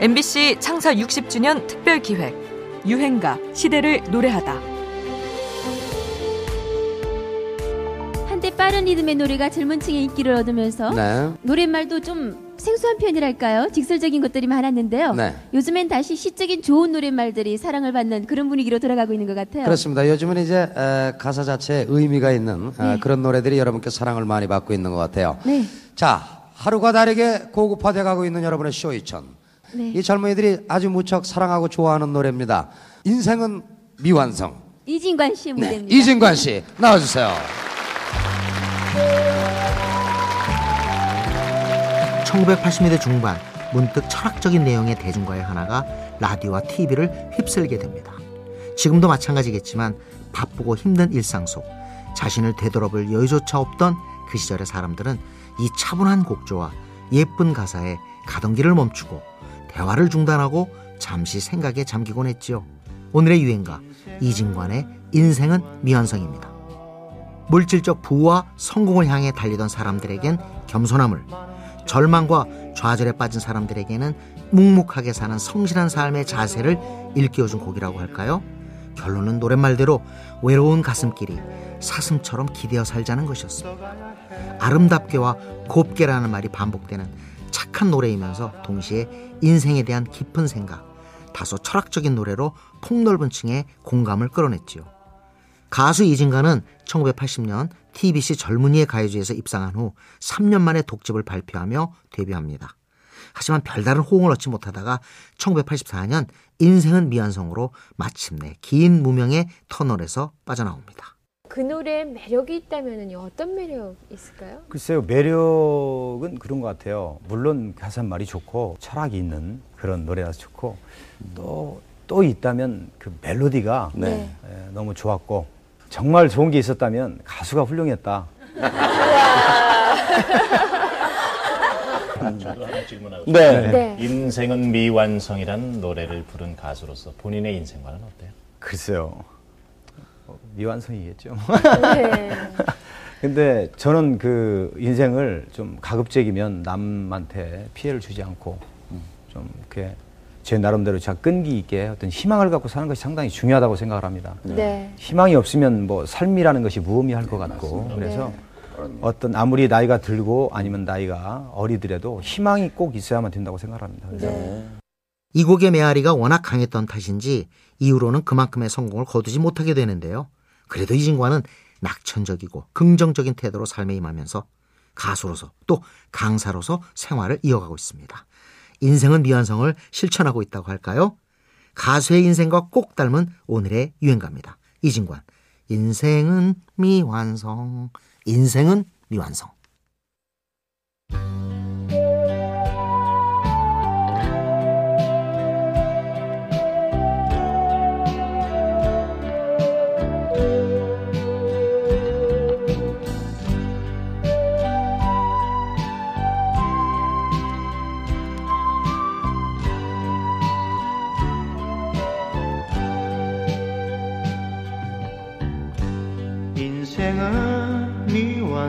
MBC 창사 60주년 특별 기획 유행가 시대를 노래하다. 한때 빠른 리듬의 노래가 젊은 층의 인기를 얻으면서 네. 노랫말도 좀 생소한 편이랄까요? 직설적인 것들이 많았는데요. 네. 요즘엔 다시 시적인 좋은 노랫말들이 사랑을 받는 그런 분위기로 돌아가고 있는 것 같아요. 그렇습니다. 요즘은 이제 에, 가사 자체에 의미가 있는 어, 네. 그런 노래들이 여러분께 사랑을 많이 받고 있는 것 같아요. 네. 자, 하루가 다르게 고급화돼 가고 있는 여러분의 쇼이천. 네. 이 젊은이들이 아주 무척 사랑하고 좋아하는 노래입니다. 인생은 미완성. 이진관 씨의 네. 무대입니다. 이진관 씨 나와주세요. 1980년대 중반 문득 철학적인 내용의 대중가의 하나가 라디오와 TV를 휩쓸게 됩니다. 지금도 마찬가지겠지만 바쁘고 힘든 일상 속 자신을 되돌아볼 여유조차 없던 그 시절의 사람들은 이 차분한 곡조와 예쁜 가사에 가던 길을 멈추고 대화를 중단하고 잠시 생각에 잠기곤 했지요. 오늘의 유행가 이진관의 인생은 미완성입니다. 물질적 부와 성공을 향해 달리던 사람들에겐 겸손함을 절망과 좌절에 빠진 사람들에게는 묵묵하게 사는 성실한 삶의 자세를 일깨워준 곡이라고 할까요? 결론은 노랫말대로 외로운 가슴길이 사슴처럼 기대어 살자는 것이었습니다. 아름답게와 곱게라는 말이 반복되는 착한 노래이면서 동시에 인생에 대한 깊은 생각, 다소 철학적인 노래로 폭넓은 층의 공감을 끌어냈지요. 가수 이진가는 1980년 TBC 젊은이의 가요제에서 입상한 후 3년 만에 독집을 발표하며 데뷔합니다. 하지만 별다른 호응을 얻지 못하다가 1984년 인생은 미완성으로 마침내 긴 무명의 터널에서 빠져나옵니다. 그 노래에 매력이 있다면 어떤 매력 있을까요? 글쎄요, 매력은 그런 것 같아요. 물론 가사말이 좋고 철학이 있는 그런 노래라서 좋고 또, 또 있다면 그 멜로디가 네. 에, 너무 좋았고 정말 좋은 게 있었다면 가수가 훌륭했다. 저도 하나 질문하고 네. 싶어요. 네. 인생은 미완성이라는 노래를 부른 가수로서 본인의 인생과는 어때요? 글쎄요. 어, 미완성이겠죠. 네. 근데 저는 그 인생을 좀 가급적이면 남한테 피해를 주지 않고 좀 이렇게 제 나름대로 제가 끈기 있게 어떤 희망을 갖고 사는 것이 상당히 중요하다고 생각을 합니다. 네. 희망이 없으면 뭐 삶이라는 것이 무의미할 것 같고 그래서 어떤 아무리 나이가 들고 아니면 나이가 어리더라도 희망이 꼭 있어야만 된다고 생각합니다. 그래서 네. 이 곡의 메아리가 워낙 강했던 탓인지 이후로는 그만큼의 성공을 거두지 못하게 되는데요. 그래도 이진관은 낙천적이고 긍정적인 태도로 삶에 임하면서 가수로서 또 강사로서 생활을 이어가고 있습니다. 인생은 미완성을 실천하고 있다고 할까요? 가수의 인생과 꼭 닮은 오늘의 유행가입니다. 이진관. 인생은 미완성. 인생은 미완성.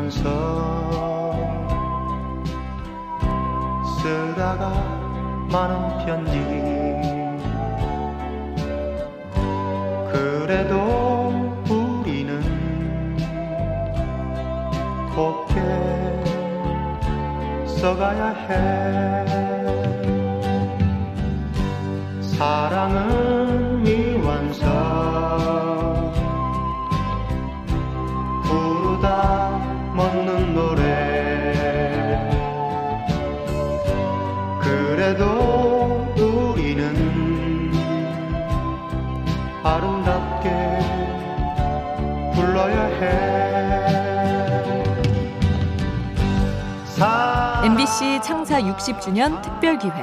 미완성 쓰다가 많은 편지. 그래도 우리는 곱게 써가야 해. 사랑은 MBC 창사 60주년 특별 기획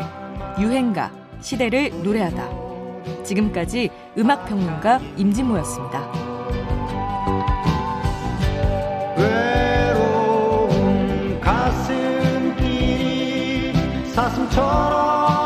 유행가 시대를 노래하다. 지금까지 음악 평론가 임진모였습니다. 외로운 가슴이 사슴처럼